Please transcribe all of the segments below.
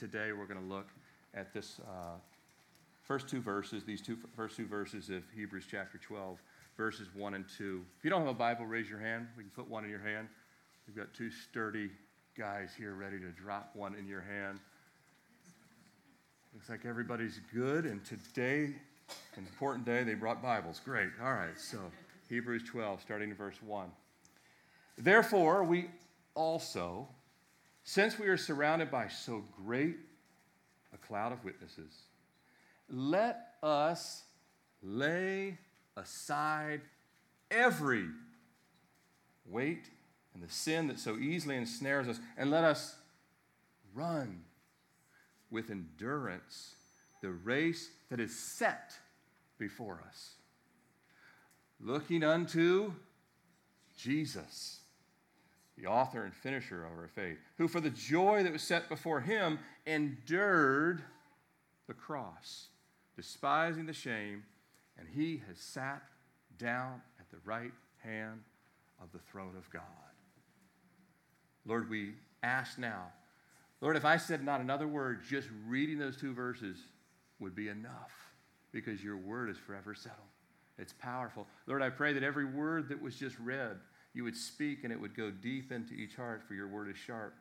Today we're going to look at this uh, first two verses, these two first two verses of Hebrews chapter 12, verses 1 and 2. If you don't have a Bible, raise your hand. We can put one in your hand. We've got two sturdy guys here ready to drop one in your hand. Looks like everybody's good, and today, an important day, they brought Bibles. Great. All right, so Hebrews 12, starting in verse 1. Therefore, we also, since we are surrounded by so great a cloud of witnesses, let us lay aside every weight and the sin that so easily ensnares us, and let us run with endurance the race that is set before us. Looking unto Jesus, the author and finisher of our faith, who for the joy that was set before him endured the cross, despising the shame, and he has sat down at the right hand of the throne of God. Lord, we ask now Lord, if I said not another word, just reading those two verses would be enough because your word is forever settled. It's powerful. Lord, I pray that every word that was just read, you would speak and it would go deep into each heart, for your word is sharp,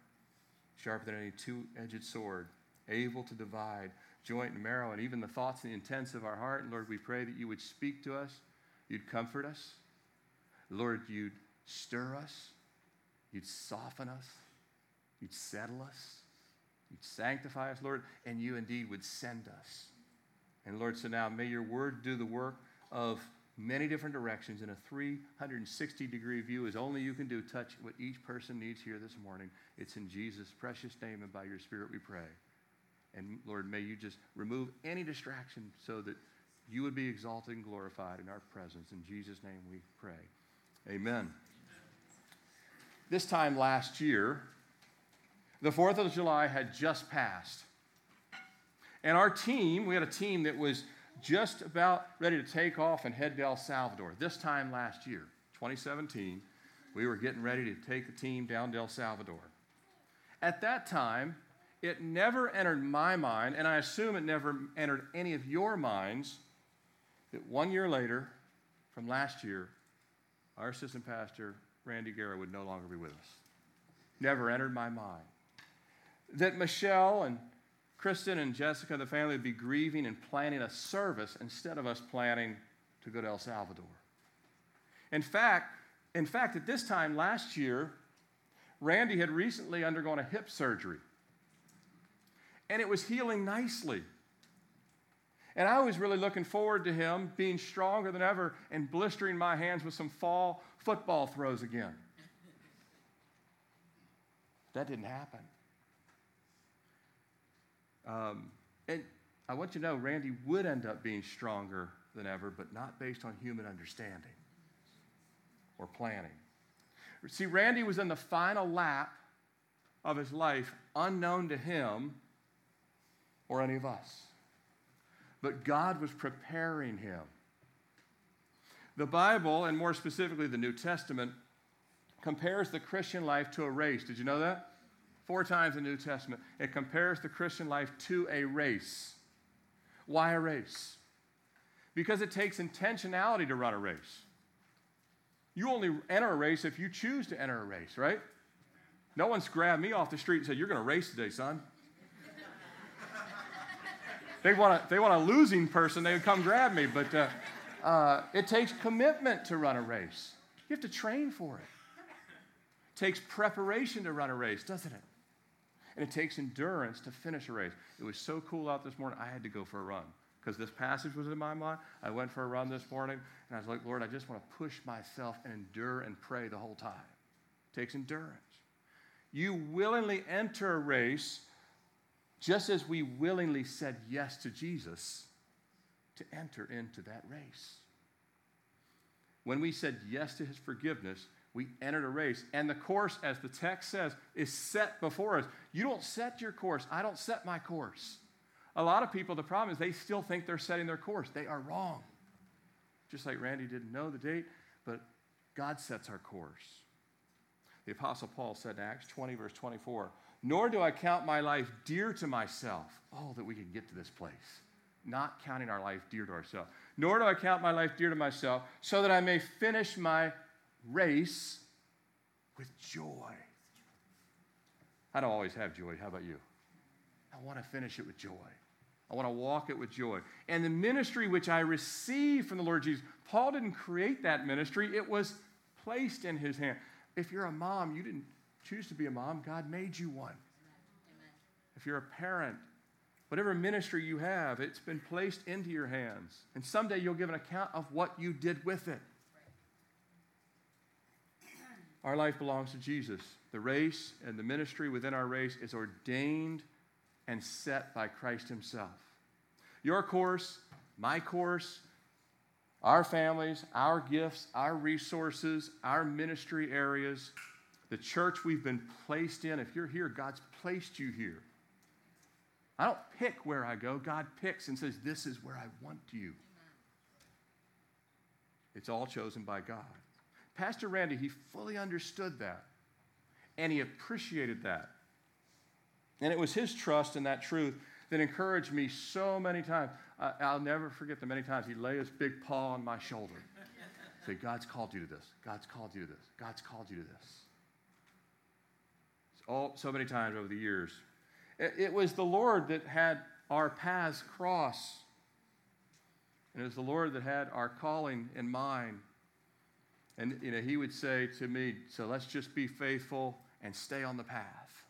sharper than any two edged sword, able to divide joint and marrow, and even the thoughts and the intents of our heart. And Lord, we pray that you would speak to us, you'd comfort us. Lord, you'd stir us, you'd soften us, you'd settle us. You'd sanctify us, Lord, and you indeed would send us. And Lord, so now may your word do the work of many different directions in a 360 degree view as only you can do. Touch what each person needs here this morning. It's in Jesus' precious name and by your Spirit we pray. And Lord, may you just remove any distraction so that you would be exalted and glorified in our presence. In Jesus' name we pray. Amen. This time last year, the 4th of July had just passed. And our team, we had a team that was just about ready to take off and head to El Salvador. This time last year, 2017, we were getting ready to take the team down to El Salvador. At that time, it never entered my mind, and I assume it never entered any of your minds, that one year later, from last year, our assistant pastor, Randy Guerra, would no longer be with us. Never entered my mind that Michelle and Kristen and Jessica, the family, would be grieving and planning a service instead of us planning to go to El Salvador. In fact, in fact, at this time last year, Randy had recently undergone a hip surgery. And it was healing nicely. And I was really looking forward to him being stronger than ever and blistering my hands with some fall football throws again. That didn't happen. Um, and I want you to know Randy would end up being stronger than ever, but not based on human understanding or planning. See, Randy was in the final lap of his life, unknown to him or any of us. But God was preparing him. The Bible, and more specifically the New Testament, compares the Christian life to a race. Did you know that? Four times in the New Testament, it compares the Christian life to a race. Why a race? Because it takes intentionality to run a race. You only enter a race if you choose to enter a race, right? No one's grabbed me off the street and said, You're going to race today, son. they, want a, they want a losing person, they would come grab me. But uh, uh, it takes commitment to run a race. You have to train for it. It takes preparation to run a race, doesn't it? And it takes endurance to finish a race. It was so cool out this morning, I had to go for a run because this passage was in my mind. I went for a run this morning, and I was like, Lord, I just want to push myself and endure and pray the whole time. It takes endurance. You willingly enter a race just as we willingly said yes to Jesus to enter into that race. When we said yes to his forgiveness, we entered a race. And the course, as the text says, is set before us. You don't set your course. I don't set my course. A lot of people, the problem is they still think they're setting their course. They are wrong. Just like Randy didn't know the date, but God sets our course. The Apostle Paul said in Acts 20, verse 24, nor do I count my life dear to myself. Oh, that we can get to this place. Not counting our life dear to ourselves. Nor do I count my life dear to myself, so that I may finish my race with joy. I don't always have joy. How about you? I want to finish it with joy. I want to walk it with joy. And the ministry which I received from the Lord Jesus, Paul didn't create that ministry, it was placed in his hand. If you're a mom, you didn't choose to be a mom, God made you one. Amen. If you're a parent, whatever ministry you have, it's been placed into your hands. And someday you'll give an account of what you did with it. Our life belongs to Jesus. The race and the ministry within our race is ordained and set by Christ Himself. Your course, my course, our families, our gifts, our resources, our ministry areas, the church we've been placed in. If you're here, God's placed you here. I don't pick where I go. God picks and says, This is where I want you. It's all chosen by God. Pastor Randy, he fully understood that. And he appreciated that. And it was his trust in that truth that encouraged me so many times. Uh, I'll never forget the many times he'd lay his big paw on my shoulder. Say, God's called you to this. God's called you to this. God's called you to this. All, so many times over the years. It, it was the Lord that had our paths cross. And it was the Lord that had our calling in mind. And you know, he would say to me, So let's just be faithful and stay on the path.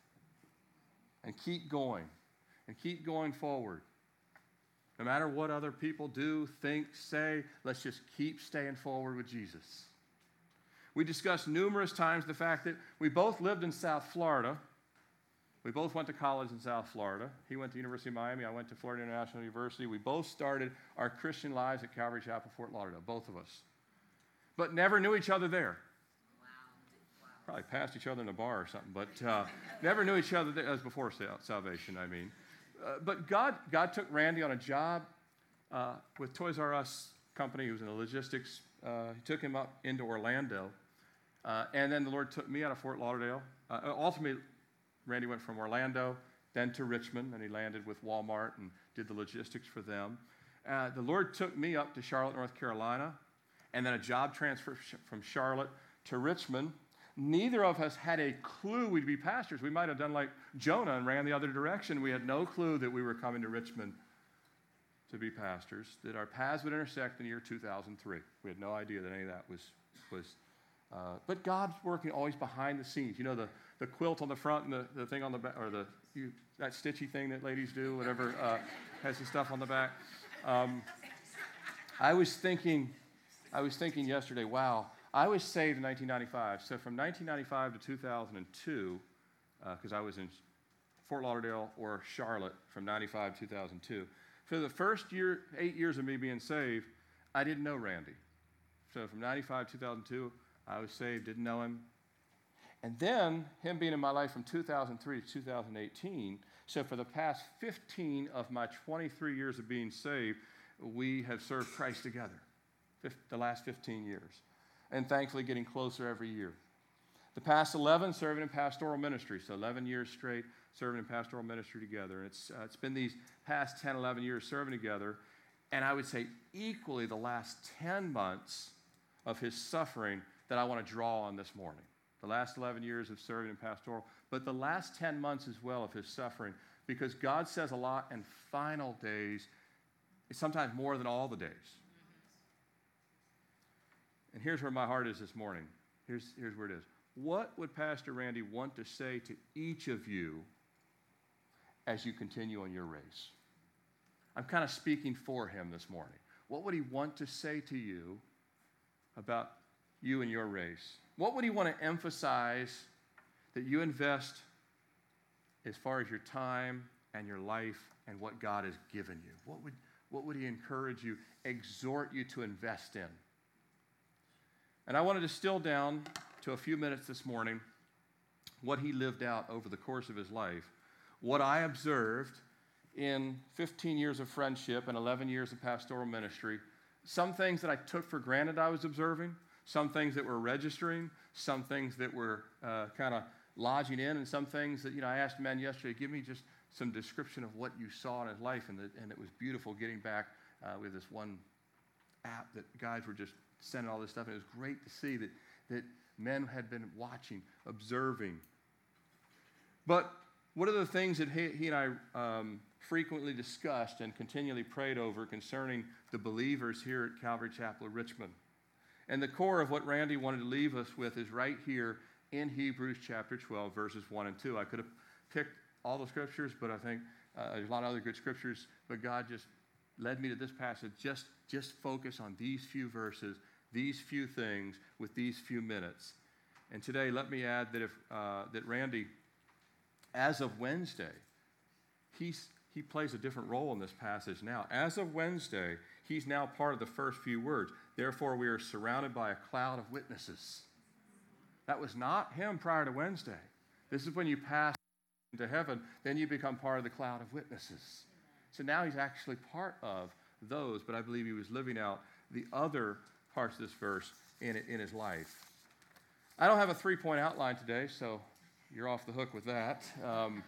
And keep going. And keep going forward. No matter what other people do, think, say, let's just keep staying forward with Jesus. We discussed numerous times the fact that we both lived in South Florida. We both went to college in South Florida. He went to University of Miami. I went to Florida International University. We both started our Christian lives at Calvary Chapel, Fort Lauderdale, both of us. But never knew each other there. Probably passed each other in a bar or something, but uh, never knew each other there. That was before salvation, I mean. Uh, but God, God took Randy on a job uh, with Toys R Us company. He was in the logistics. Uh, he took him up into Orlando. Uh, and then the Lord took me out of Fort Lauderdale. Uh, ultimately, Randy went from Orlando, then to Richmond, and he landed with Walmart and did the logistics for them. the Lord took me up to Charlotte, North Carolina, and then a job transfer from Charlotte to Richmond neither of us had a clue we'd be pastors. We might have done like Jonah and ran the other direction. We had no clue that we were coming to Richmond to be pastors, that our paths would intersect in the year 2003. We had no idea that any of that was. was uh, but God's working always behind the scenes. You know, the, the quilt on the front and the, the thing on the back, or the you, that stitchy thing that ladies do, whatever, uh, has the stuff on the back. Um, I was thinking, I was thinking yesterday, wow, I was saved in 1995. So from 1995 to 2002, because uh, I was in Fort Lauderdale or Charlotte from 95 to 2002. For the first year, eight years of me being saved, I didn't know Randy. So from 95 to 2002, I was saved, didn't know him. And then him being in my life from 2003 to 2018. So for the past 15 of my 23 years of being saved, we have served Christ together. The last 15 years and thankfully getting closer every year. The past 11 serving in pastoral ministry, so 11 years straight serving in pastoral ministry together. And it's, uh, it's been these past 10, 11 years serving together, and I would say equally the last 10 months of his suffering that I want to draw on this morning. The last 11 years of serving in pastoral, but the last 10 months as well of his suffering, because God says a lot in final days, sometimes more than all the days. And here's where my heart is this morning. Here's, here's where it is. What would Pastor Randy want to say to each of you as you continue on your race? I'm kind of speaking for him this morning. What would he want to say to you about you and your race? What would he want to emphasize that you invest as far as your time and your life and what God has given you? What would, what would he encourage you, exhort you to invest in? And I want to distill down to a few minutes this morning what he lived out over the course of his life, what I observed in 15 years of friendship and 11 years of pastoral ministry, some things that I took for granted I was observing, some things that were registering, some things that were uh, kind of lodging in and some things that, you know, I asked a man yesterday, give me just some description of what you saw in his life. And, the, and it was beautiful getting back uh, with this one app that guys were just sending all this stuff. And it was great to see that, that men had been watching, observing. But one of the things that he, he and I um, frequently discussed and continually prayed over concerning the believers here at Calvary Chapel of Richmond? And the core of what Randy wanted to leave us with is right here in Hebrews chapter 12, verses 1 and 2. I could have picked all the scriptures, but I think uh, there's a lot of other good scriptures, but God just led me to this passage. Just, just focus on these few verses, these few things, with these few minutes. And today, let me add that, if, uh, that Randy, as of Wednesday, he's, he plays a different role in this passage now. As of Wednesday, he's now part of the first few words. Therefore, we are surrounded by a cloud of witnesses. That was not him prior to Wednesday. This is when you pass into heaven, then you become part of the cloud of witnesses. So now he's actually part of those, but I believe he was living out the other parts of this verse in, in his life. I don't have a three point outline today, so you're off the hook with that. Um,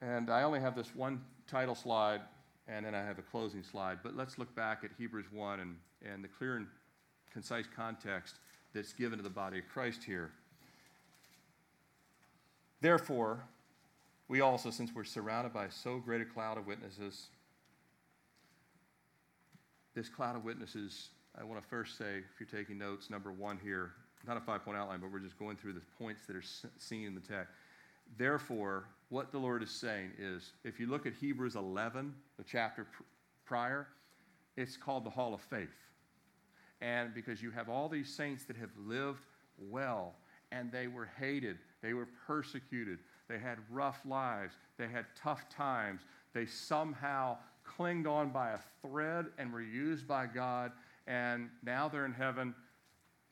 and I only have this one title slide and then I have a closing slide. But let's look back at Hebrews 1 and, and the clear and concise context that's given to the body of Christ here. Therefore, we also, since we're surrounded by so great a cloud of witnesses, this cloud of witnesses, I want to first say, if you're taking notes, number one here, not a five point outline, but we're just going through the points that are seen in the text. Therefore, what the Lord is saying is if you look at Hebrews 11, the chapter pr- prior, it's called the Hall of Faith. And because you have all these saints that have lived well, and they were hated, they were persecuted, they had rough lives, they had tough times, they somehow clinged on by a thread and were used by God, and now they're in heaven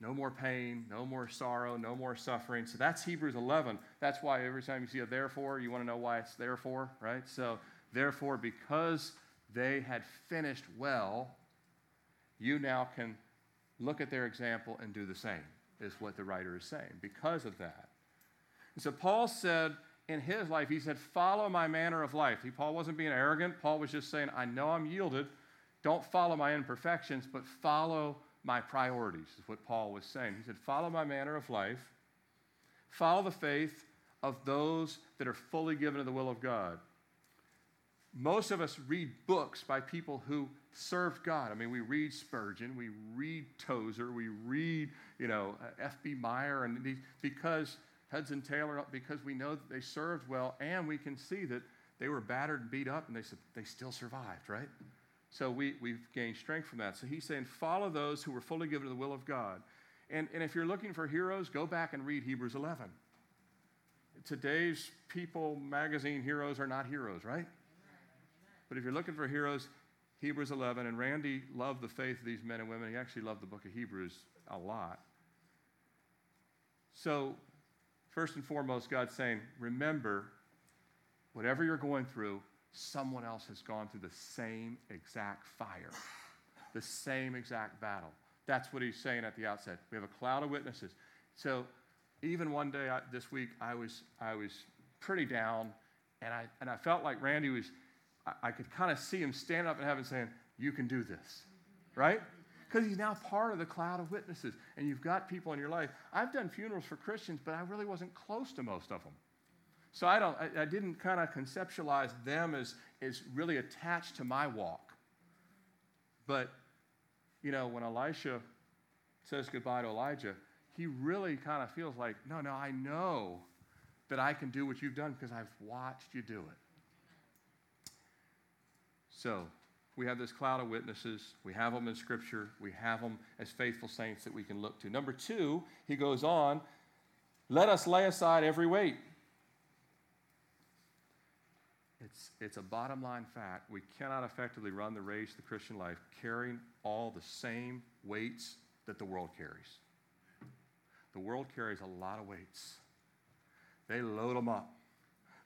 no more pain, no more sorrow, no more suffering. So that's Hebrews 11. That's why every time you see a therefore, you want to know why it's therefore, right? So, therefore, because they had finished well, you now can look at their example and do the same, is what the writer is saying, because of that. And so, Paul said in his life, he said, Follow my manner of life. He, Paul wasn't being arrogant. Paul was just saying, I know I'm yielded. Don't follow my imperfections, but follow my priorities, is what Paul was saying. He said, Follow my manner of life, follow the faith of those that are fully given to the will of God. Most of us read books by people who served God. I mean, we read Spurgeon, we read Tozer, we read, you know, F.B. Meyer, and these, because Hudson Taylor, because we know that they served well, and we can see that they were battered and beat up, and they, said they still survived, right? So we, we've gained strength from that. So he's saying, follow those who were fully given to the will of God. And, and if you're looking for heroes, go back and read Hebrews 11. Today's People magazine heroes are not heroes, right? But if you're looking for heroes, Hebrews 11, and Randy loved the faith of these men and women. He actually loved the book of Hebrews a lot. So, first and foremost, God's saying, remember, whatever you're going through, someone else has gone through the same exact fire, the same exact battle. That's what he's saying at the outset. We have a cloud of witnesses. So even one day I, this week, I was, I was pretty down, and I, and I felt like Randy was, I, I could kind of see him stand up in heaven saying, You can do this, right? Because he's now part of the cloud of witnesses, and you've got people in your life. I've done funerals for Christians, but I really wasn't close to most of them. So I, don't, I, I didn't kind of conceptualize them as, as really attached to my walk. But, you know, when Elisha says goodbye to Elijah, he really kind of feels like, no, no, I know that I can do what you've done because I've watched you do it. So, we have this cloud of witnesses. We have them in Scripture. We have them as faithful saints that we can look to. Number two, he goes on, let us lay aside every weight it's, it's a bottom line fact. We cannot effectively run the race the Christian life carrying all the same weights that the world carries. The world carries a lot of weights. They load them up.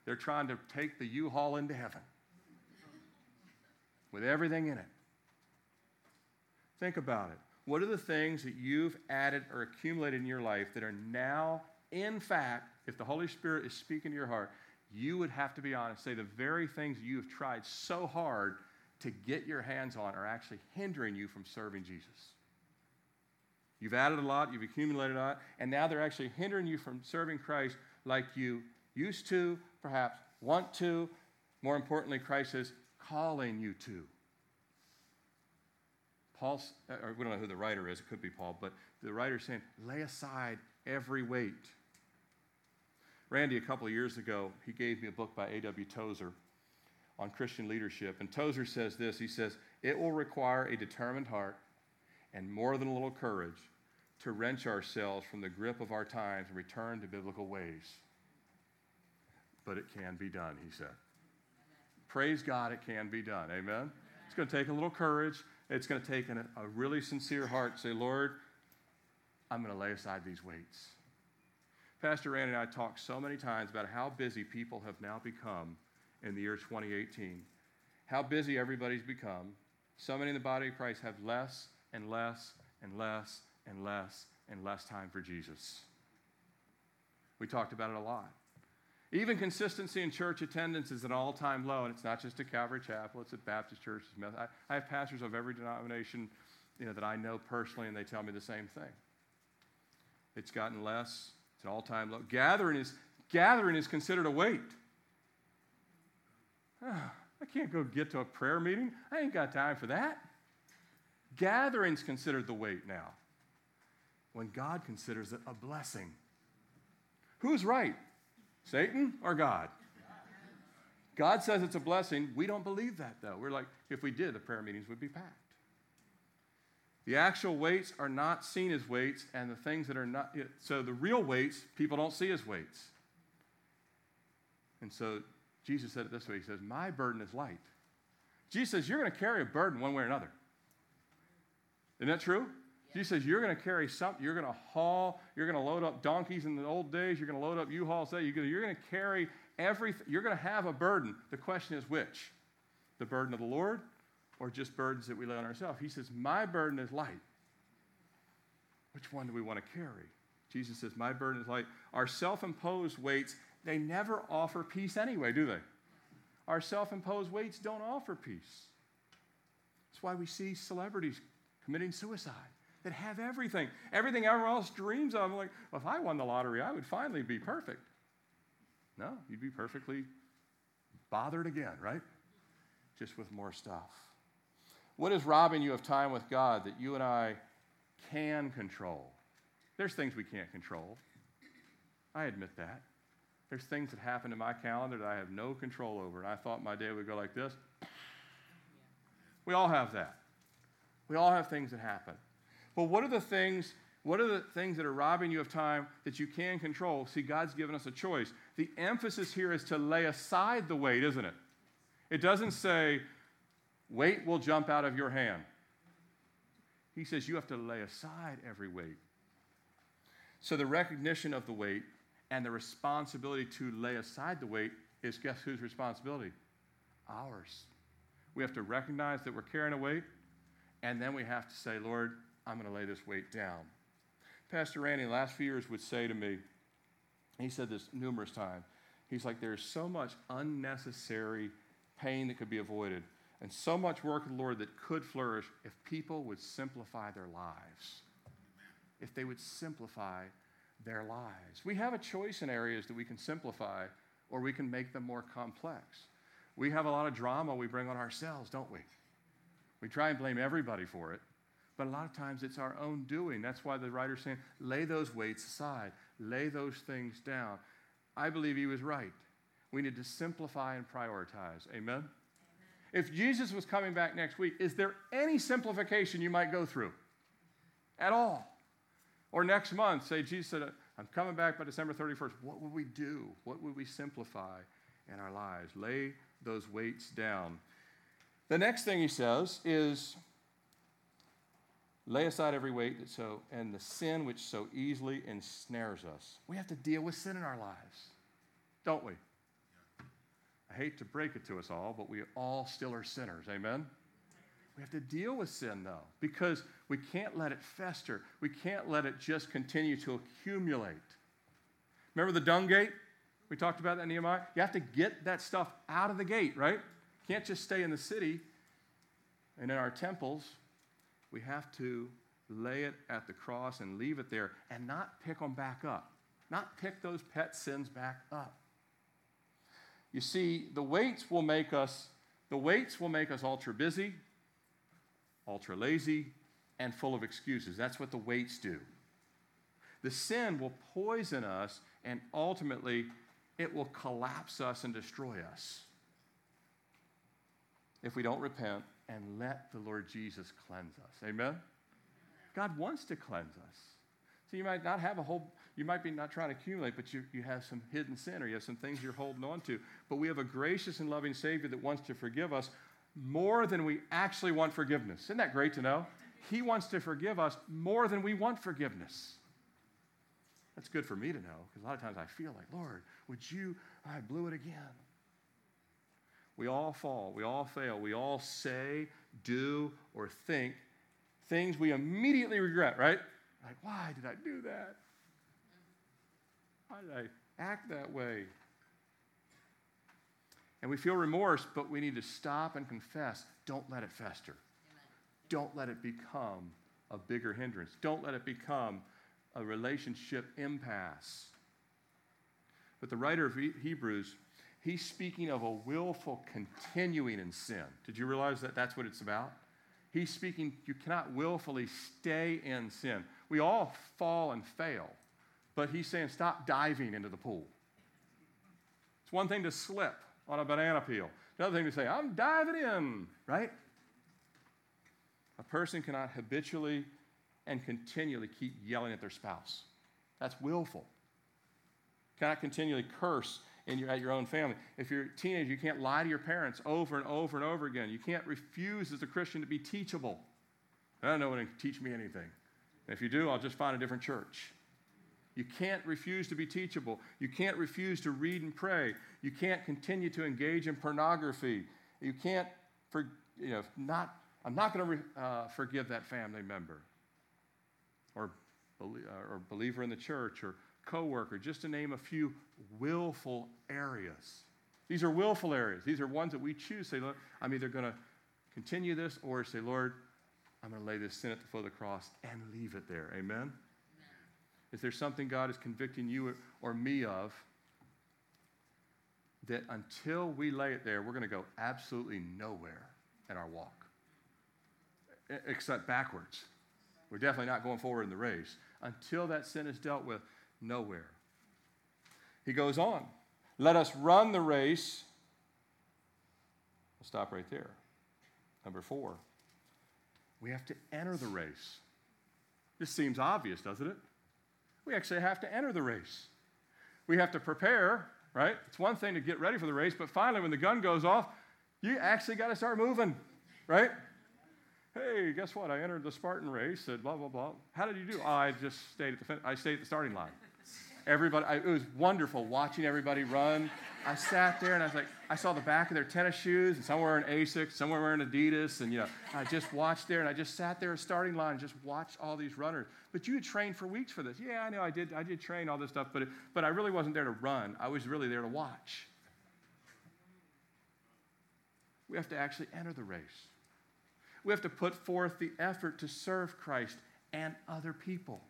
They're trying to take the U Haul into heaven with everything in it. Think about it. What are the things that you've added or accumulated in your life that are now In fact, if the Holy Spirit is speaking to your heart, you would have to be honest, say the very things you have tried so hard to get your hands on are actually hindering you from serving Jesus. You've added a lot, you've accumulated a lot, and now they're actually hindering you from serving Christ like you used to, perhaps want to. More importantly, Christ is calling you to. Paul, uh, or we don't know who the writer is, it could be Paul, but the writer is saying, lay aside every weight. Randy, a couple of years ago, he gave me a book by A.W. Tozer on Christian leadership. And Tozer says this He says, It will require a determined heart and more than a little courage to wrench ourselves from the grip of our times and return to biblical ways. But it can be done, he said. Praise God, it can be done. Amen? It's going to take a little courage. It's going to take an, a really sincere heart say, Lord, I'm going to lay aside these weights. Pastor Rand and I talked so many times about how busy people have now become in the year 2018. How busy everybody's become. So many in the body of Christ have less and less and less and less and less time for Jesus. We talked about it a lot. Even consistency in church attendance is an all time low, and it's not just at Calvary Chapel, it's at Baptist churches. I, I have pastors of every denomination you know, that I know personally, and they tell me the same thing. It's gotten less, it's an all time low. Gathering is, gathering is considered a weight. I can't go get to a prayer meeting. I ain't got time for that. Gathering's considered the weight now, when God considers it a blessing. Who's right? Satan or God? God says it's a blessing. We don't believe that, though. We're like, if we did, the prayer meetings would be packed. The actual weights are not seen as weights, and the things that are not, so the real weights, people don't see as weights. And so Jesus said it this way He says, My burden is light. Jesus says, You're going to carry a burden one way or another. Isn't that true? Jesus says, You're going to carry something. You're going to haul. You're going to load up donkeys in the old days. You're going to load up U hauls. You're going to carry everything. You're going to have a burden. The question is which? The burden of the Lord or just burdens that we lay on ourselves? He says, My burden is light. Which one do we want to carry? Jesus says, My burden is light. Our self imposed weights, they never offer peace anyway, do they? Our self imposed weights don't offer peace. That's why we see celebrities committing suicide that have everything, everything everyone else dreams of. Like, well, if I won the lottery, I would finally be perfect. No, you'd be perfectly bothered again, right? Just with more stuff. What is robbing you of time with God that you and I can control? There's things we can't control. I admit that. There's things that happen in my calendar that I have no control over, and I thought my day would go like this. We all have that. We all have things that happen. But what are the things, what are the things that are robbing you of time that you can control? See, God's given us a choice. The emphasis here is to lay aside the weight, isn't it? It doesn't say, weight will jump out of your hand. He says you have to lay aside every weight. So the recognition of the weight and the responsibility to lay aside the weight is guess whose responsibility? Ours. We have to recognize that we're carrying a weight, and then we have to say, Lord, I'm going to lay this weight down. Pastor Randy, last few years, would say to me, he said this numerous times. He's like, there's so much unnecessary pain that could be avoided, and so much work of the Lord that could flourish if people would simplify their lives. If they would simplify their lives. We have a choice in areas that we can simplify or we can make them more complex. We have a lot of drama we bring on ourselves, don't we? We try and blame everybody for it, but a lot of times it's our own doing. That's why the writer's saying, lay those weights aside, lay those things down. I believe he was right. We need to simplify and prioritize. Amen? Amen? If Jesus was coming back next week, is there any simplification you might go through at all? Or next month, say, Jesus said, I'm coming back by December 31st. What would we do? What would we simplify in our lives? Lay those weights down. The next thing he says is lay aside every weight that so and the sin which so easily ensnares us. We have to deal with sin in our lives, don't we? I hate to break it to us all, but we all still are sinners. Amen? We have to deal with sin, though, because we can't let it fester. We can't let it just continue to accumulate. Remember the dung gate? We talked about that in Nehemiah. You have to get that stuff out of the gate, right? Can't just stay in the city and in our temples. We have to lay it at the cross and leave it there and not pick them back up, not pick those pet sins back up. You see, the weights will make us the weights will make us ultra busy, ultra lazy, and full of excuses. That's what the weights do. The sin will poison us and ultimately it will collapse us and destroy us if we don't repent and let the Lord Jesus cleanse us. Amen? God wants to cleanse us. So you might not have a whole, you might be not trying to accumulate, but you, you have some hidden sin or you have some things you're holding on to. But we have a gracious and loving Savior that wants to forgive us more than we actually want forgiveness. Isn't that great to know? He wants to forgive us more than we want forgiveness. That's good for me to know because a lot of times I feel like, Lord, would you, I blew it again. We all fall, we all fail, we all say, do, or think things we immediately regret, right? Like, why did I do that? Why did I act that way? And we feel remorse, but we need to stop and confess. Don't let it fester. Amen. Don't let it become a bigger hindrance. Don't let it become a relationship impasse. But the writer of Hebrews, he's speaking of a willful continuing in sin. Did you realize that that's what it's about? He's speaking, you cannot willfully stay in sin. We all fall and fail, but he's saying stop diving into the pool. It's one thing to slip on a banana peel, another thing to say, I'm diving in, right? A person cannot habitually and continually keep yelling at their spouse. That's willful. Cannot continually curse in your, at your own family. If you're a teenager, you can't lie to your parents over and over and over again. You can't refuse as a Christian to be teachable. I don't know when to teach me anything. if you do, I'll just find a different church. You can't refuse to be teachable. You can't refuse to read and pray. You can't continue to engage in pornography. You can't, for, you know, not, I'm not going to re, uh, forgive that family member or, or believer in the church or coworker, just to name a few willful areas. These are willful areas. These are ones that we choose. Say, look, I'm either going to continue this or say, Lord, I'm going to lay this sin at the foot of the cross and leave it there. Amen? Amen? Is there something God is convicting you or me of that until we lay it there, we're going to go absolutely nowhere in our walk, except backwards? We're definitely not going forward in the race. Until that sin is dealt with, nowhere. He goes on. Let us run the race. We'll stop right there. Number four, we have to enter the race. This seems obvious, doesn't it? We actually have to enter the race. We have to prepare, right? It's one thing to get ready for the race, but finally, when the gun goes off, you actually got to start moving, right? Hey, guess what? I entered the Spartan race. Said blah blah blah. How did you do? Oh, I just stayed at the fin- I stayed at the starting line. Everybody, I, it was wonderful watching everybody run. I sat there and I was like, I saw the back of their tennis shoes, and some were wearing Asics, some were wearing Adidas, and you know, I just watched there and I just sat there at starting line and just watched all these runners. But you had trained for weeks for this. Yeah, I know I did. I did train all this stuff, but it, but I really wasn't there to run. I was really there to watch. We have to actually enter the race. We have to put forth the effort to serve Christ and other people.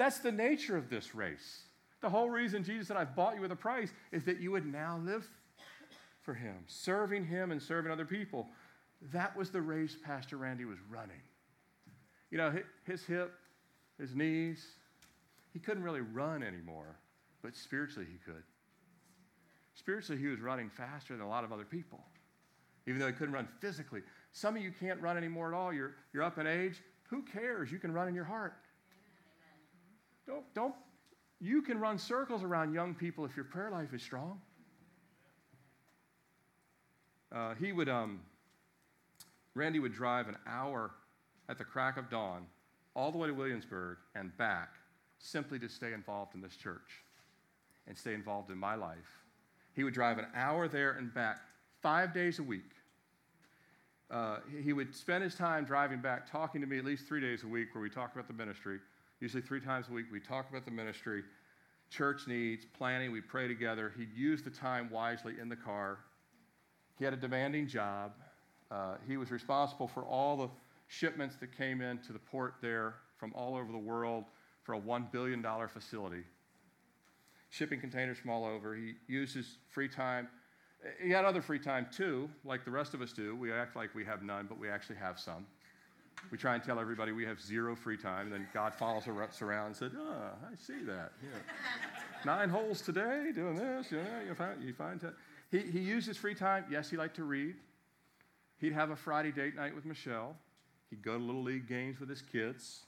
That's the nature of this race. The whole reason Jesus said, I've bought you with a price, is that you would now live for Him, serving Him and serving other people. That was the race Pastor Randy was running. You know, his hip, his knees, he couldn't really run anymore, but spiritually he could. Spiritually, he was running faster than a lot of other people, even though he couldn't run physically. Some of you can't run anymore at all. You're, you're up in age. Who cares? You can run in your heart. Don't, don't, you can run circles around young people if your prayer life is strong. Uh, he would, um, Randy would drive an hour at the crack of dawn all the way to Williamsburg and back simply to stay involved in this church and stay involved in my life. He would drive an hour there and back five days a week uh, he would spend his time driving back talking to me at least three days a week where we talk about the ministry. Usually three times a week, we talk about the ministry. church needs, planning. We pray together. He'd use the time wisely in the car. He had a demanding job. Uh, he was responsible for all the shipments that came into the port there from all over the world for a $1 billion facility. Shipping containers from all over. He used his free time. He had other free time too, like the rest of us do. We act like we have none, but we actually have some. We try and tell everybody we have zero free time, and then God follows us around and said, "Oh, I see that. Yeah. Nine holes today, doing this. Yeah, you find you find that." He he used his free time. Yes, he liked to read. He'd have a Friday date night with Michelle. He'd go to little league games with his kids.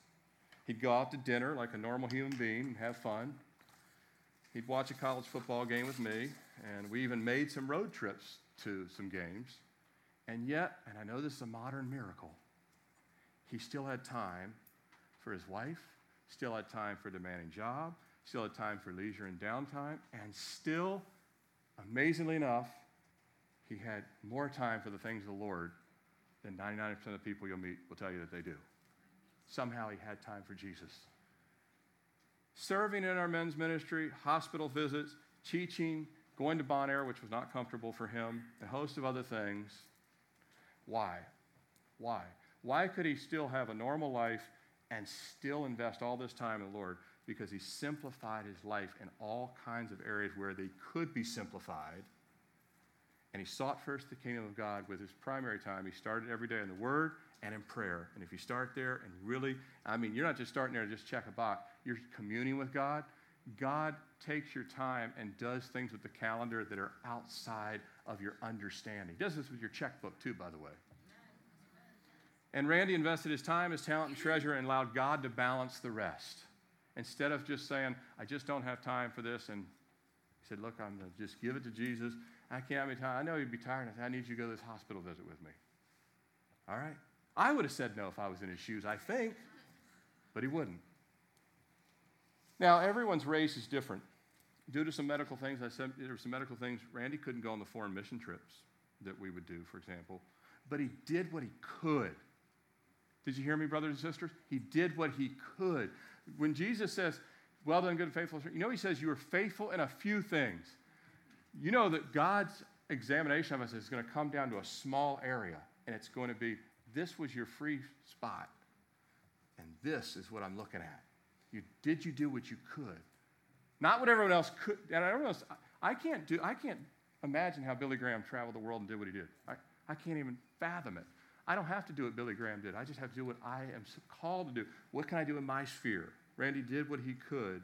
He'd go out to dinner like a normal human being and have fun. He'd watch a college football game with me, and we even made some road trips to some games. And yet, and I know this is a modern miracle, he still had time for his wife, still had time for a demanding job, still had time for leisure and downtime, and still, amazingly enough, he had more time for the things of the Lord than 99% of the people you'll meet will tell you that they do. Somehow he had time for Jesus. Serving in our men's ministry, hospital visits, teaching, going to Bonaire, which was not comfortable for him, a host of other things. Why? Why? Why could he still have a normal life and still invest all this time in the Lord? Because he simplified his life in all kinds of areas where they could be simplified. And he sought first the kingdom of God with his primary time. He started every day in the Word and in prayer. And if you start there and really, I mean, you're not just starting there to just check a box, you're communing with God. God takes your time and does things with the calendar that are outside of your understanding. He does this with your checkbook, too, by the way. And Randy invested his time, his talent, and treasure and allowed God to balance the rest. Instead of just saying, I just don't have time for this, and he said, Look, I'm going to just give it to Jesus. I can't any time. I know you'd be tired. I need you to go to this hospital visit with me. All right. I would have said no if I was in his shoes, I think, but he wouldn't. Now, everyone's race is different. Due to some medical things, I said there were some medical things. Randy couldn't go on the foreign mission trips that we would do, for example, but he did what he could did you hear me, brothers and sisters? He did what he could. When Jesus says, Well done, good and faithful, you know, he says, You are faithful in a few things. You know that God's examination of us is going to come down to a small area, and it's going to be this was your free spot, and this is what I'm looking at. You did you do what you could, not what everyone else could. And everyone else, I can't do. I can't imagine how Billy Graham traveled the world and did what he did. I, I can't even fathom it. I don't have to do what Billy Graham did. I just have to do what I am called to do. What can I do in my sphere? Randy did what he could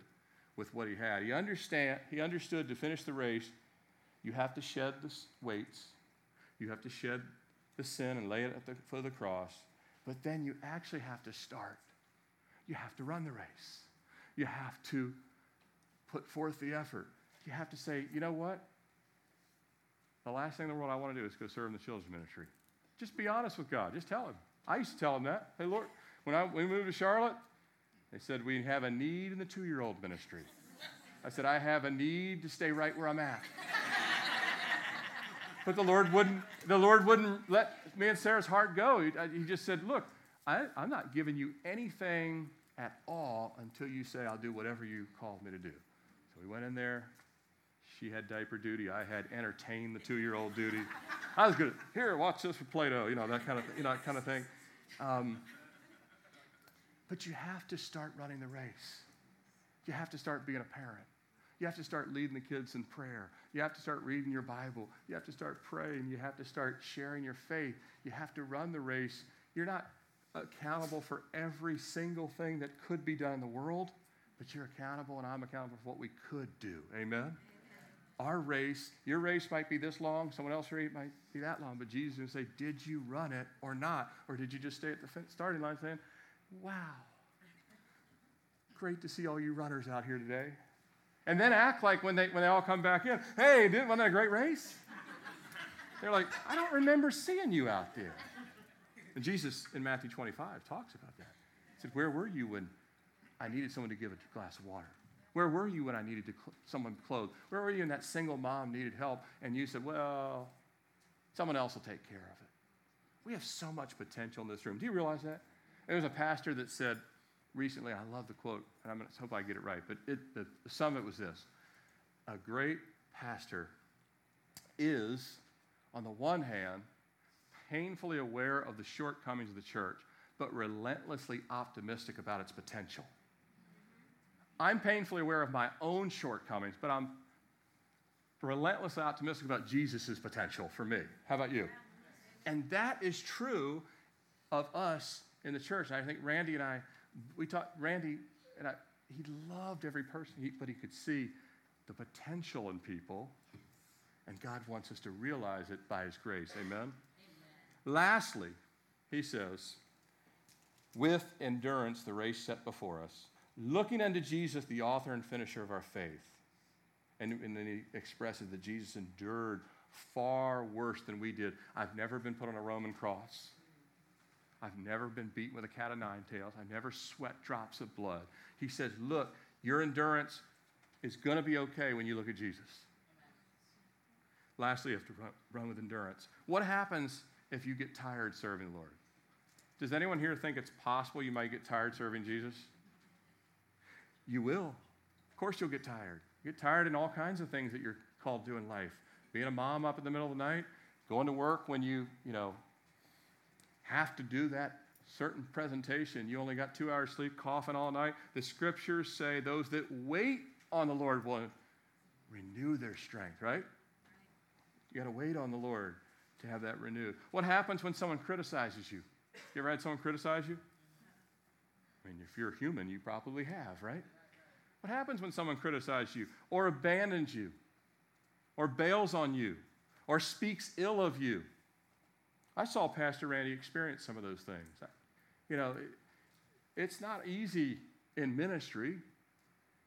with what he had. He understand he understood to finish the race, you have to shed the weights, you have to shed the sin and lay it at the foot of the cross. But then you actually have to start. You have to run the race. You have to put forth the effort. You have to say, you know what? The last thing in the world I want to do is go serve in the children's ministry. Just be honest with God. Just tell Him. I used to tell Him that. Hey, Lord, when I, we moved to Charlotte, they said, We have a need in the two year old ministry. I said, I have a need to stay right where I'm at. but the Lord wouldn't, the Lord wouldn't let me and Sarah's heart go. He, uh, he just said, Look, I, I'm not giving you anything at all until you say, I'll do whatever you called me to do. So we went in there, she had diaper duty. I had entertain the two-year-old duty. I was good. Here, watch this with Play-Doh. You know that kind of you know that kind of thing. Um, but you have to start running the race. You have to start being a parent. You have to start leading the kids in prayer. You have to start reading your Bible. You have to start praying. You have to start sharing your faith. You have to run the race. You're not accountable for every single thing that could be done in the world, but you're accountable, and I'm accountable for what we could do. Amen? Our race, your race might be this long, someone else's race might be that long, but Jesus to say, Did you run it or not? Or did you just stay at the starting line saying, Wow, great to see all you runners out here today? And then act like when they, when they all come back in, Hey, didn't wasn't that a great race? They're like, I don't remember seeing you out there. And Jesus in Matthew 25 talks about that. He said, Where were you when I needed someone to give a glass of water? Where were you when I needed to cl- someone clothed? Where were you when that single mom needed help and you said, well, someone else will take care of it? We have so much potential in this room. Do you realize that? There was a pastor that said, recently, I love the quote, and I'm going to hope I get it right, but it, the, the sum of it was this A great pastor is, on the one hand, painfully aware of the shortcomings of the church, but relentlessly optimistic about its potential. I'm painfully aware of my own shortcomings, but I'm relentlessly optimistic about Jesus' potential for me. How about you? And that is true of us in the church. I think Randy and I, we talked, Randy and I, he loved every person, he, but he could see the potential in people. And God wants us to realize it by his grace. Amen? Amen. Lastly, he says, with endurance, the race set before us, looking unto Jesus, the author and finisher of our faith. And, and then he expresses that Jesus endured far worse than we did. I've never been put on a Roman cross. I've never been beaten with a cat of nine tails. I never sweat drops of blood. He says, Look, your endurance is going to be okay when you look at Jesus. Lastly, you have to run, run with endurance. What happens if you get tired serving the Lord? Does anyone here think it's possible you might get tired serving Jesus? You will. Of course, you'll get tired. You get tired in all kinds of things that you're called to in life. Being a mom up in the middle of the night, going to work when you, you know, have to do that certain presentation. You only got two hours sleep, coughing all night. The scriptures say those that wait on the Lord will renew their strength, right? You got to wait on the Lord to have that renewed. What happens when someone criticizes you? You ever had someone criticize you? I mean, if you're human, you probably have, right? What happens when someone criticizes you or abandons you or bails on you or speaks ill of you? I saw Pastor Randy experience some of those things. You know, it's not easy in ministry,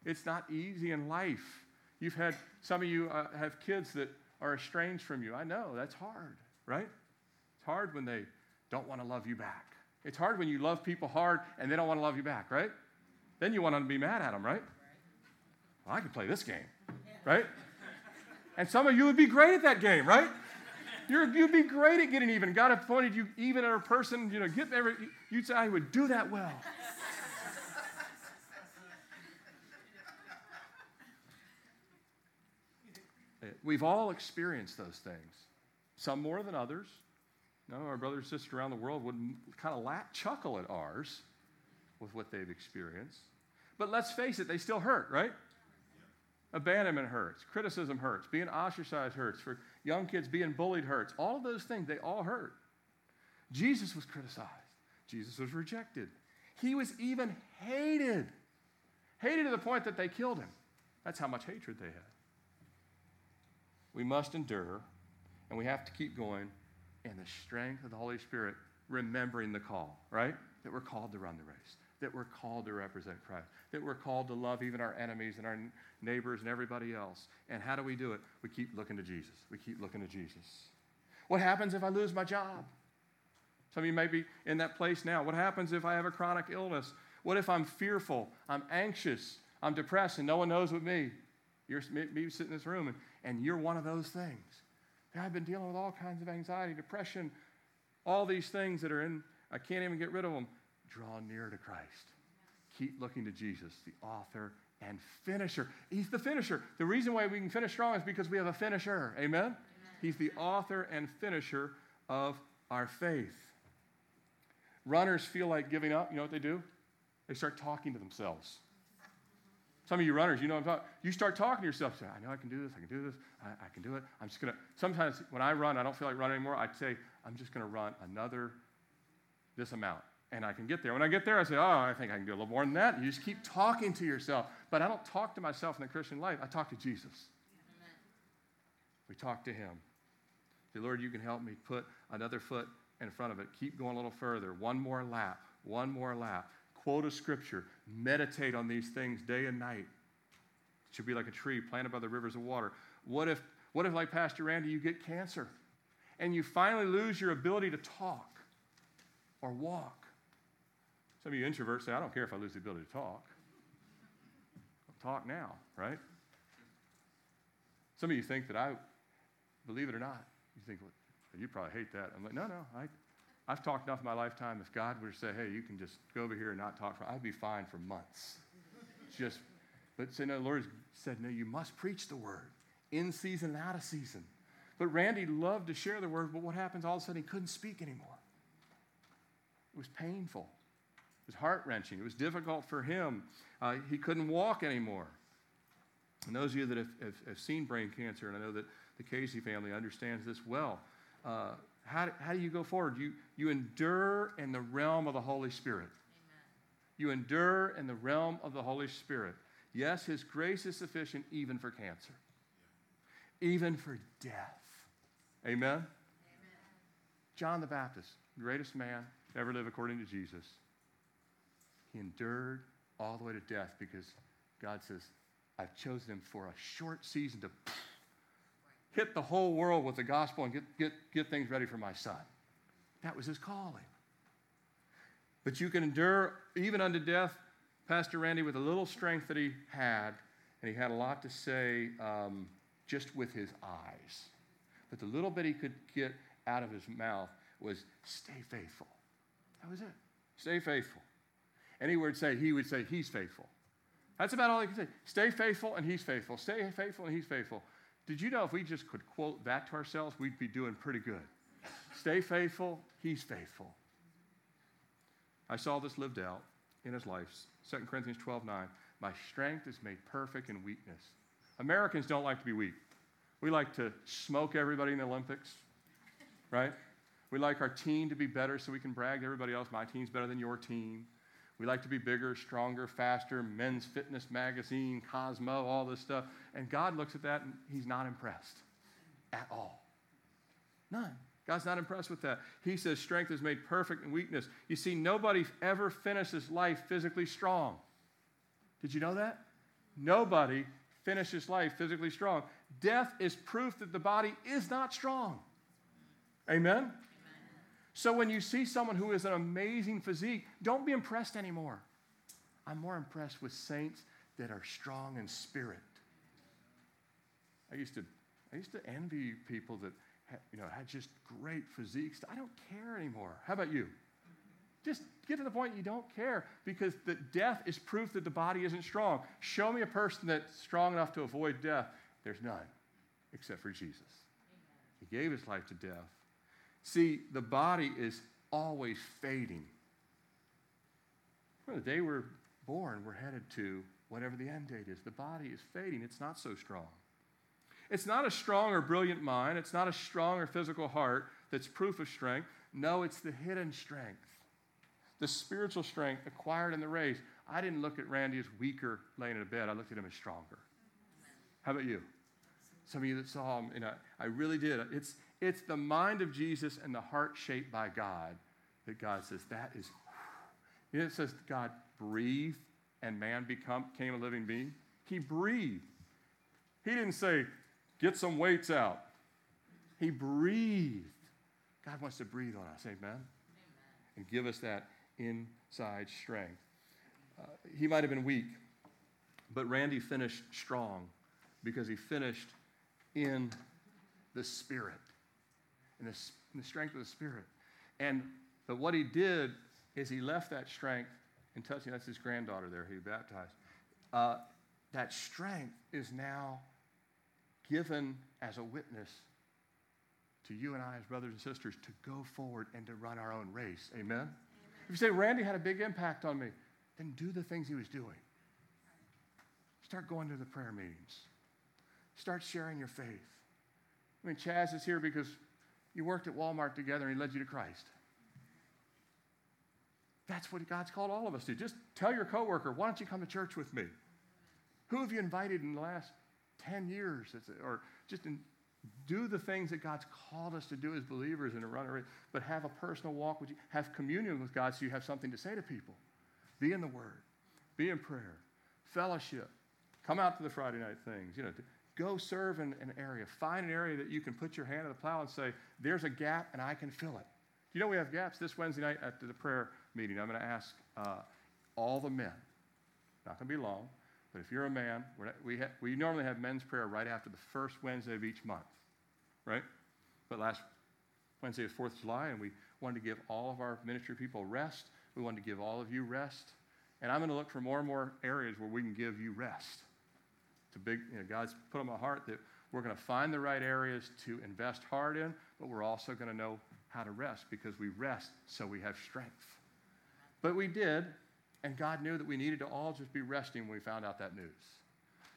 it's not easy in life. You've had some of you uh, have kids that are estranged from you. I know that's hard, right? It's hard when they don't want to love you back. It's hard when you love people hard and they don't want to love you back, right? Then you want to be mad at them, right? Well, I could play this game, right? And some of you would be great at that game, right? you would be great at getting even. God appointed you even at a person, you know, get every, you'd say, I would do that well. Uh, we've all experienced those things, some more than others. No, our brothers and sisters around the world would kind of laugh, chuckle at ours with what they've experienced. But let's face it, they still hurt, right? Abandonment hurts, criticism hurts, being ostracized hurts, for young kids being bullied hurts. All of those things, they all hurt. Jesus was criticized, Jesus was rejected. He was even hated, hated to the point that they killed him. That's how much hatred they had. We must endure, and we have to keep going in the strength of the Holy Spirit, remembering the call, right? That we're called to run the race, that we're called to represent Christ, that we're called to love even our enemies and our neighbors and everybody else. And how do we do it? We keep looking to Jesus. We keep looking to Jesus. What happens if I lose my job? Some of you may be in that place now. What happens if I have a chronic illness? What if I'm fearful? I'm anxious. I'm depressed and no one knows with me. You're maybe sitting in this room and, and you're one of those things. I've been dealing with all kinds of anxiety, depression, all these things that are in, I can't even get rid of them. Draw near to Christ. Keep looking to Jesus, the author and finisher. He's the finisher. The reason why we can finish strong is because we have a finisher. Amen? Amen? He's the author and finisher of our faith. Runners feel like giving up. You know what they do? They start talking to themselves. Some of you runners, you know I'm talking. You start talking to yourself. Say, I know I can do this. I can do this. I, I can do it. I'm just to. Sometimes when I run, I don't feel like running anymore. I say, I'm just to run another this amount. And I can get there. When I get there, I say, Oh, I think I can do a little more than that. And you just keep talking to yourself. But I don't talk to myself in the Christian life. I talk to Jesus. Amen. We talk to Him. Say, Lord, you can help me put another foot in front of it. Keep going a little further. One more lap. One more lap quote a scripture, meditate on these things day and night. It should be like a tree planted by the rivers of water. What if, what if, like Pastor Randy, you get cancer and you finally lose your ability to talk or walk? Some of you introverts say, I don't care if I lose the ability to talk. I'll talk now, right? Some of you think that I, believe it or not, you think, well, you probably hate that. I'm like, no, no, I, I've talked enough in my lifetime. If God were to say, hey, you can just go over here and not talk, for, I'd be fine for months. just, but say, no, the Lord said, no, you must preach the word in season and out of season. But Randy loved to share the word, but what happens all of a sudden he couldn't speak anymore. It was painful. It was heart wrenching. It was difficult for him. Uh, he couldn't walk anymore. And those of you that have, have, have, seen brain cancer, and I know that the Casey family understands this well, uh, how, do, how do you go forward? You, you endure in the realm of the Holy Spirit. Amen. You endure in the realm of the Holy Spirit. Yes, His grace is sufficient even for cancer, even for death. Amen? Amen? John the Baptist, greatest man ever lived according to Jesus. He endured all the way to death because God says, I've chosen him for a short season to hit the whole world with the gospel and get, get, get things ready for my son. That was his calling. But you can endure even unto death, Pastor Randy, with a little strength that he had, and he had a lot to say um, just with his eyes. But the little bit he could get out of his mouth was stay faithful. That was it. Stay faithful. And he would say, he would say, he's faithful. That's about all he could say. Stay faithful and he's faithful. Stay faithful and he's faithful. Did you know if we just could quote that to ourselves, we'd be doing pretty good? Stay faithful, he's faithful. I saw this lived out in his life. 2 Corinthians 12 9. My strength is made perfect in weakness. Americans don't like to be weak. We like to smoke everybody in the Olympics, right? We like our team to be better so we can brag to everybody else, my team's better than your team. We like to be bigger, stronger, faster, men's fitness magazine, Cosmo, all this stuff. And God looks at that and he's not impressed at all. None. God's not impressed with that. He says strength is made perfect in weakness. You see, nobody ever finishes life physically strong. Did you know that? Nobody finishes life physically strong. Death is proof that the body is not strong. Amen? So when you see someone who is an amazing physique, don't be impressed anymore. I'm more impressed with saints that are strong in spirit. I used to, I used to envy people that had, you know, had just great physiques. I don't care anymore. How about you? Just get to the point you don't care because the death is proof that the body isn't strong. Show me a person that's strong enough to avoid death. There's none except for Jesus. He gave his life to death See, the body is always fading. From the day we're born, we're headed to whatever the end date is. The body is fading, it's not so strong. It's not a strong or brilliant mind, it's not a strong or physical heart that's proof of strength. No, it's the hidden strength, the spiritual strength acquired in the race. I didn't look at Randy as weaker laying in a bed, I looked at him as stronger. How about you? Some of you that saw him, you know, I really did. It's, it's the mind of Jesus and the heart shaped by God that God says, that is. You know, it says God breathed and man become, became a living being. He breathed. He didn't say, get some weights out. He breathed. God wants to breathe on us, amen? amen. And give us that inside strength. Uh, he might have been weak, but Randy finished strong because he finished in the Spirit in the, in the strength of the Spirit. And but what he did is he left that strength and touching. That's his granddaughter there who he baptized. Uh, that strength is now given as a witness to you and I as brothers and sisters to go forward and to run our own race. Amen? Amen? If you say, Randy had a big impact on me, then do the things he was doing. Start going to the prayer meetings. Start sharing your faith. I mean, Chaz is here because you worked at Walmart together and he led you to Christ. That's what God's called all of us to. Just tell your coworker, why don't you come to church with me? Who have you invited in the last 10 years? Or just in, do the things that God's called us to do as believers and to run a race, but have a personal walk with you. Have communion with God so you have something to say to people. Be in the Word. Be in prayer. Fellowship. Come out to the Friday night things. You know, Go serve in an area. Find an area that you can put your hand on the plow and say, there's a gap and I can fill it. You know, we have gaps this Wednesday night at the prayer meeting. I'm going to ask uh, all the men, not going to be long, but if you're a man, we, ha- we normally have men's prayer right after the first Wednesday of each month, right? But last Wednesday is 4th of July, and we wanted to give all of our ministry people rest. We wanted to give all of you rest. And I'm going to look for more and more areas where we can give you rest. A big, you know, God's put on my heart that we're going to find the right areas to invest hard in, but we're also going to know how to rest because we rest so we have strength. But we did, and God knew that we needed to all just be resting when we found out that news.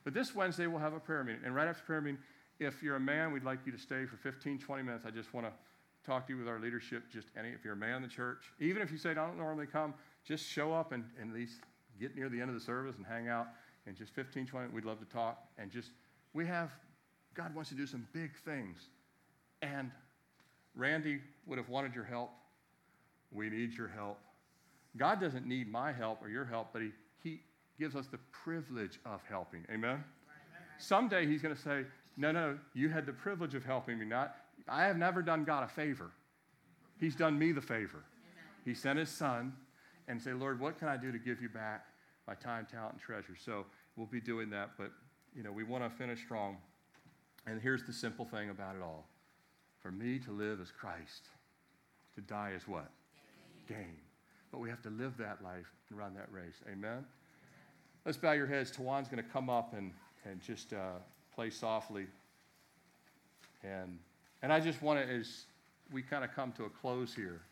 But this Wednesday, we'll have a prayer meeting. And right after prayer meeting, if you're a man, we'd like you to stay for 15, 20 minutes. I just want to talk to you with our leadership. Just any, if you're a man in the church, even if you say, I don't normally come, just show up and, and at least get near the end of the service and hang out. And just 15, 20, we'd love to talk. And just, we have, God wants to do some big things. And Randy would have wanted your help. We need your help. God doesn't need my help or your help, but He, he gives us the privilege of helping. Amen? Someday He's going to say, No, no, you had the privilege of helping me. Not, I have never done God a favor. He's done me the favor. He sent His Son and say, Lord, what can I do to give you back my time, talent, and treasure? So we'll be doing that, but you know, we want to finish strong. And here's the simple thing about it all. For me to live as Christ, to die is what? Gain. But we have to live that life and run that race. Amen? Let's bow your heads. Tawan's going to come up and, and just uh, play softly. And, and I just want to, as we kind of come to a close here,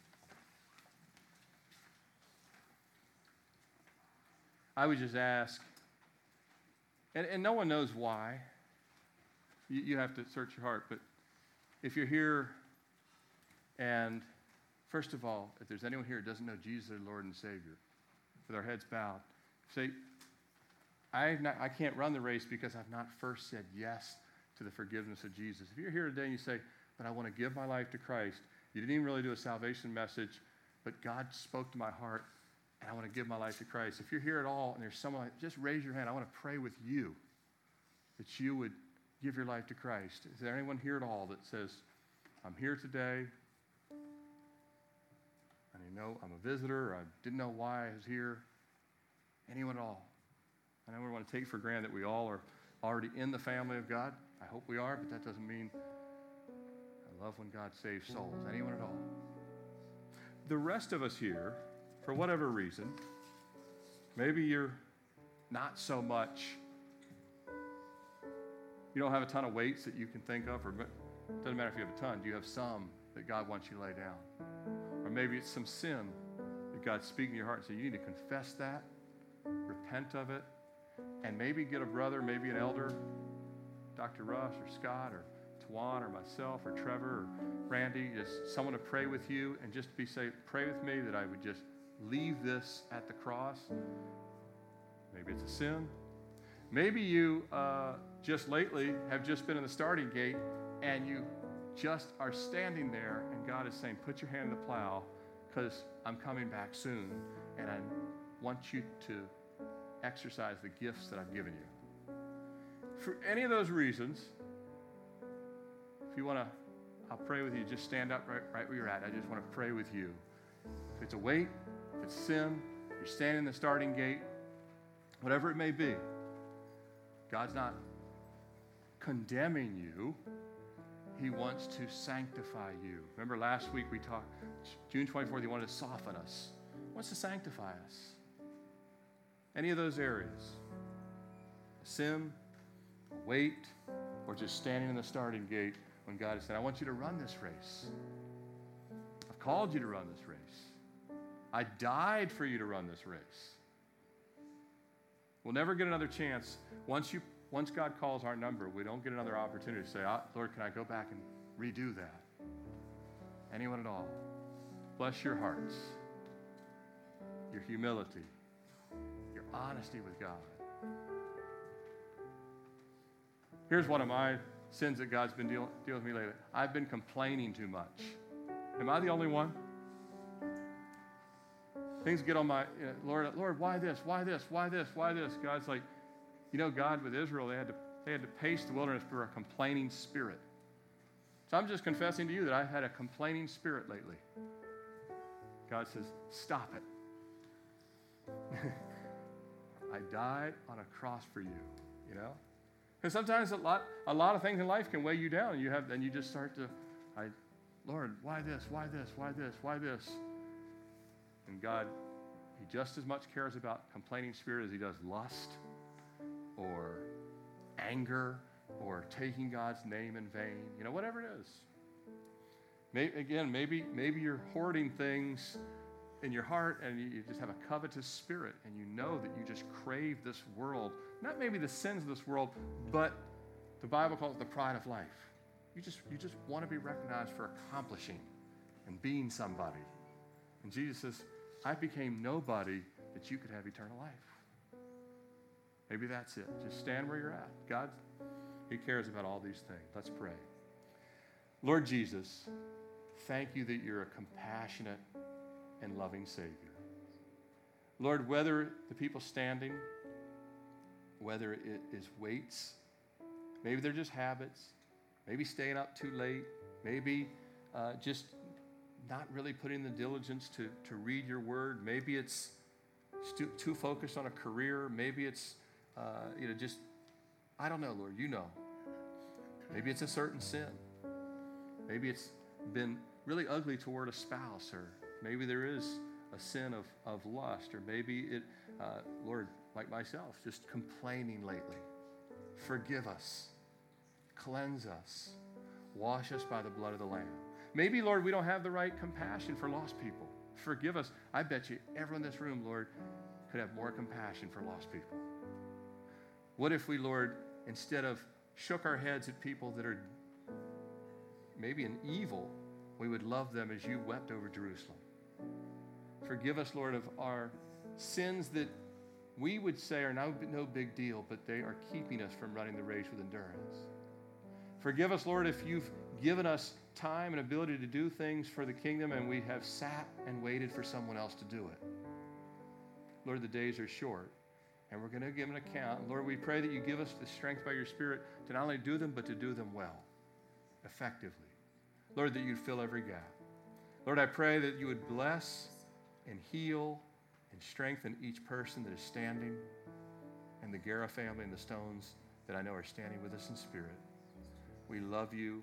I would just ask, and, and no one knows why. You, you have to search your heart, but if you're here and, first of all, if there's anyone here who doesn't know Jesus their Lord and Savior, with our heads bowed, say, I, not, I can't run the race because I've not first said yes to the forgiveness of Jesus. If you're here today and you say, but I want to give my life to Christ, you didn't even really do a salvation message, but God spoke to my heart, and I want to give my life to Christ. If you're here at all and there's someone, just raise your hand. I want to pray with you that you would give your life to Christ. Is there anyone here at all that says, I'm here today, I I know I'm a visitor, I didn't know why I was here? Anyone at all? I we want to take for granted that we all are already in the family of God. I hope we are, but that doesn't mean I love when God saves souls. Anyone at all? The rest of us here, for whatever reason, maybe you're not so much you don't have a ton of weights that you can think of, or it doesn't matter if you have a ton. Do you have some that God wants you to lay down? Or maybe it's some sin that God's speaking to your heart and say, you need to confess that, repent of it, and maybe get a brother, maybe an elder, Dr. Rush or Scott or Tawan or myself or Trevor or Randy, just someone to pray with you and just be say, pray with me that I would just leave this at the cross. Maybe it's a sin. Maybe you uh, just lately have just been in the starting gate and you just are standing there and God is saying, put your hand in the plow because I'm coming back soon and I want you to exercise the gifts that I've given you. For any of those reasons, if you want to, I'll pray with you. Just stand up right, right where you're at. I just want to pray with you. If it's a weight, it's sin, you're standing in the starting gate, whatever it may be, God's not condemning you. He wants to sanctify you. Remember last week we talked, June 24th, he wanted to soften us. He wants to sanctify us. Any of those areas sin, weight, or just standing in the starting gate when God has said, I want you to run this race. I've called you to run this race. I died for you to run this race. We'll never get another chance. Once, you, once God calls our number, we don't get another opportunity to say, oh, Lord, can I go back and redo that? Anyone at all? Bless your hearts, your humility, your honesty with God. Here's one of my sins that God's been dealing deal with me lately. I've been complaining too much. Am I the only one? Things get on my, you know, Lord, Lord, why this? Why this? Why this? Why this? God's like, you know, God with Israel, they had to, they had to pace the wilderness for a complaining spirit. So I'm just confessing to you that I had a complaining spirit lately. God says, stop it. I died on a cross for you, you know? Because sometimes a lot, a lot of things in life can weigh you down. And you have, and you just start to, I Lord, why this? Why this? Why this? Why this? And God, He just as much cares about complaining spirit as He does lust or anger or taking God's name in vain. You know, whatever it is. Maybe, again, maybe, maybe you're hoarding things in your heart and you, just have a covetous spirit and you know that you just crave this world. Not maybe the sins of this world, but the Bible calls it the pride of life. You just, you just want to be recognized for accomplishing and being somebody. And Jesus says, I became nobody that you could have eternal life. Maybe that's it. Just stand where you're at. God, He cares about all these things. Let's pray. Lord Jesus, thank you that you're a compassionate and loving Savior. Lord, whether the people standing, whether it is weights, maybe they're just habits, maybe staying up too late, maybe uh, just not really putting the diligence to, to read your word, maybe it's too, too focused on a career, maybe it's, uh, you know, just, I don't know, Lord, you know. Maybe it's a certain sin. Maybe it's been really ugly toward a spouse, or maybe there is a sin of, of lust, or maybe it, uh, Lord, like myself, just complaining lately. Forgive us, cleanse us, wash us by the blood of the Lamb. Maybe, Lord, we don't have the right compassion for lost people. Forgive us. I bet you everyone in this room, Lord, could have more compassion for lost people. What if we, Lord, instead of shook our heads at people that are maybe in evil, we would love them as you wept over Jerusalem? Forgive us, Lord, of our sins that we would say are no, no big deal, but they are keeping us from running the race with endurance. Forgive us, Lord, if you've given us time and ability to do things for the kingdom and we have sat and waited for someone else to do it. Lord, the days are short and we're going to give an account. Lord, we pray that you give us the strength by your Spirit to not only do them, but to do them well, effectively. Lord, that you'd fill every gap. Lord, I pray that you would bless and heal and strengthen each person that is standing and the Guerra family and the Stones that I know are standing with us in spirit. We love you.